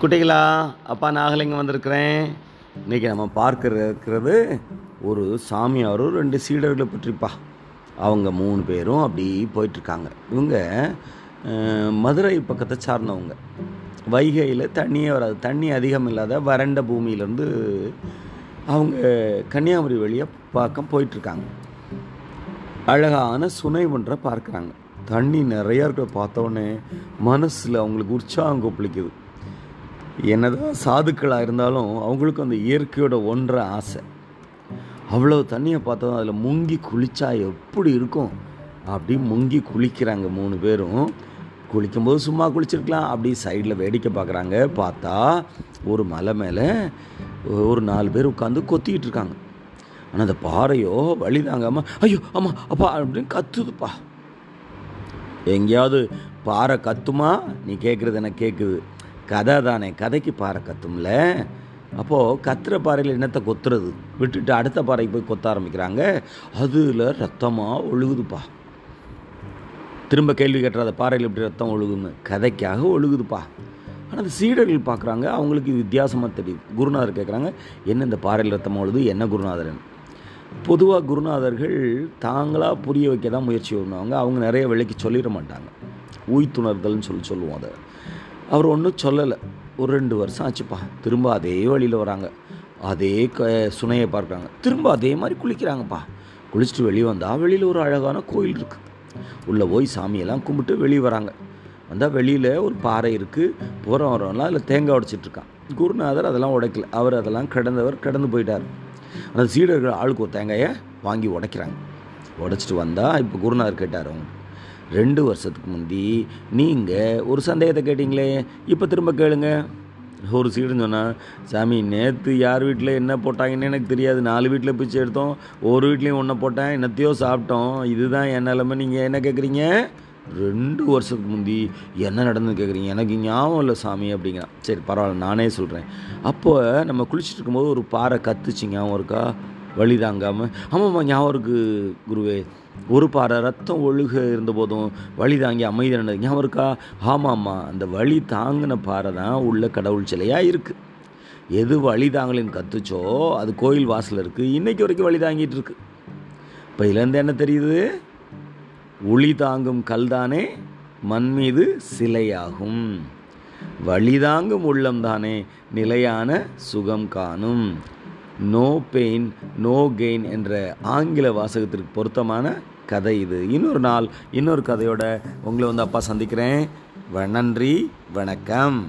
குட்டிகளா அப்பா நாகலிங்கம் வந்திருக்கிறேன். இன்றைக்கி நம்ம பார்க்க இருக்கிறது ஒரு சாமியாரும் ரெண்டு சீடர்களை பற்றிப்பா. அவங்க மூணு பேரும் அப்படி போயிட்டுருக்காங்க. இவங்க மதுரை பக்கத்தை சார்ந்தவங்க. வைகையில் தண்ணியே வராது தண்ணி அதிகம் இல்லாத வறண்ட பூமியிலேருந்து அவங்க கன்னியாகுமரி வழியாக பார்க்க போயிட்டுருக்காங்க. அழகான சுனை ஒன்றை பார்க்குறாங்க. தண்ணி நிறையா இருக்கிற பார்த்தோன்னே மனசில் அவங்களுக்கு உற்சாகம் கொப்பளிக்குது. என்னதான் சாதுக்களாக இருந்தாலும் அவங்களுக்கும் அந்த இயற்கையோட ஒன்ற ஆசை. அவ்வளோ தண்ணியை பார்த்தோம் அதில் முங்கி குளிச்சா எப்படி இருக்கும்? அப்படி முங்கி குளிக்கிறாங்க மூணு பேரும். குளிக்கும்போது சும்மா குளிச்சிருக்கலாம். அப்படி சைடில் வேடிக்கை பார்க்குறாங்க. பார்த்தா ஒரு மலை மேலே ஒரு நாலு பேர் உட்காந்து கொத்திக்கிட்டு இருக்காங்க. ஆனால் அந்த பாறையோ வழி தாங்காமல் ஐயோ ஆமாம் அப்பா அப்படின்னு கத்துதுப்பா. எங்கேயாவது பாறை கத்துமா? நீ கேட்குறது எனக்கு கேட்குது கதை தானே கதைக்கு பாறை கத்தும்ல. அப்போது கத்துற பாறையில் என்னத்தை கொத்துறது? விட்டுட்டு அடுத்த பாறைக்கு போய் கொத்த ஆரம்பிக்கிறாங்க. அதில் ரத்தமாக ஒழுகுதுப்பா. திரும்ப கேள்வி கேட்டுறாத பாறையில் எப்படி ரத்தம் ஒழுகுன்னு? கதைக்காக ஒழுகுதுப்பா. ஆனால் அந்த சீடர்கள் பார்க்குறாங்க அவங்களுக்கு இது வித்தியாசமாக தெரியுது குருநாதர் கேட்குறாங்க என்ன இந்த பாறையில் ரத்தம் ஒழுது என்ன குருநாதரன்? பொதுவாக குருநாதர்கள் தாங்களாக புரிய வைக்க தான் முயற்சி பண்ணுவாங்க. அவங்க நிறைய விலைக்கு சொல்லிட மாட்டாங்க. உய்த்துணர்தல்னு சொல்லி சொல்லுவோம் அதை. அவர் ஒன்றும் சொல்லலை. ஒரு ரெண்டு வருஷம் ஆச்சுப்பா. திரும்ப அதே வழியில் வராங்க. அதே க சுனையை பார்க்குறாங்க. திரும்ப அதே மாதிரி குளிக்கிறாங்கப்பா. குளிச்சுட்டு வெளியே வந்தால் வெளியில் ஒரு அழகான கோயில் இருக்குது உள்ளே போய் சாமியெல்லாம் கும்பிட்டு வெளியே வராங்க. வந்தால் வெளியில் ஒரு பாறை இருக்குது போகிறோம் வரவெல்லாம் அதில் தேங்காய் உடைச்சிட்ருக்கான் குருநாதர் அதெல்லாம் உடைக்கல. அவர் அதெல்லாம் கிடந்தவர் கடந்து போயிட்டார். அந்த சீடர்கள் ஆளுக்கு ஒரு தேங்காயை வாங்கி உடைக்கிறாங்க. உடைச்சிட்டு வந்தால் இப்போ குருநாதர் கேட்டார் அவங்க ரெண்டு வருஷத்துக்கு முந்தி நீங்கள் ஒரு சந்தேகத்தை கேட்டிங்களே இப்போ திரும்ப கேளுங்க. ஒரு சீடுன்னு சொன்னால் சாமி நேற்று யார் வீட்டில் என்ன போட்டாங்கன்னு எனக்கு தெரியாது. நாலு வீட்டில் பிச்சு எடுத்தோம். ஒரு வீட்லேயும் ஒன்றை போட்டேன். என்னத்தையோ சாப்பிட்டோம். இதுதான் என் நிலமை. நீங்கள் என்ன கேட்குறீங்க ரெண்டு வருஷத்துக்கு முந்தி என்ன நடந்தது கேட்குறீங்க எனக்கு ஞாபகம் இல்லை சாமி அப்படிங்கிறான் சரி பரவாயில்ல நானே சொல்கிறேன் அப்போ நம்ம குளிச்சுட்டு இருக்கும்போது ஒரு பாறை கத்துச்சு ஞாபகம் இருக்கா? வழி தாங்காமல் ஆமாம்மா ஞாபகம் இருக்குது குருவே. ஒரு பாறை ரத்தம் ஒழுக இருந்த போதும் வழி தாங்கி அமைதி நடந்தது ஞாபகம் இருக்கா? ஆமாம்மா அந்த வழி தாங்கின பாறை தான் உள்ள கடவுள் சிலையாக இருக்குது எது வழி தாங்கலின்னு கத்துச்சோ அது கோயில் வாசலில் இருக்குது இன்னைக்கு வரைக்கும் வழி தாங்கிட்டு இருக்கு. இப்போ இதுலேருந்து என்ன தெரியுது? ஒளி தாங்கும் கல்தானே மண் மீது சிலையாகும். வழிதாங்கும் உள்ளம்தானே நிலையான சுகம் காணும். நோ பெயின் நோ கெயின் என்ற ஆங்கில வாசகத்திற்கு பொருத்தமான கதை இது. இன்னொரு நாள் இன்னொரு கதையோட உங்களை வந்து அப்பா சந்திக்கிறேன். நன்றி வணக்கம்.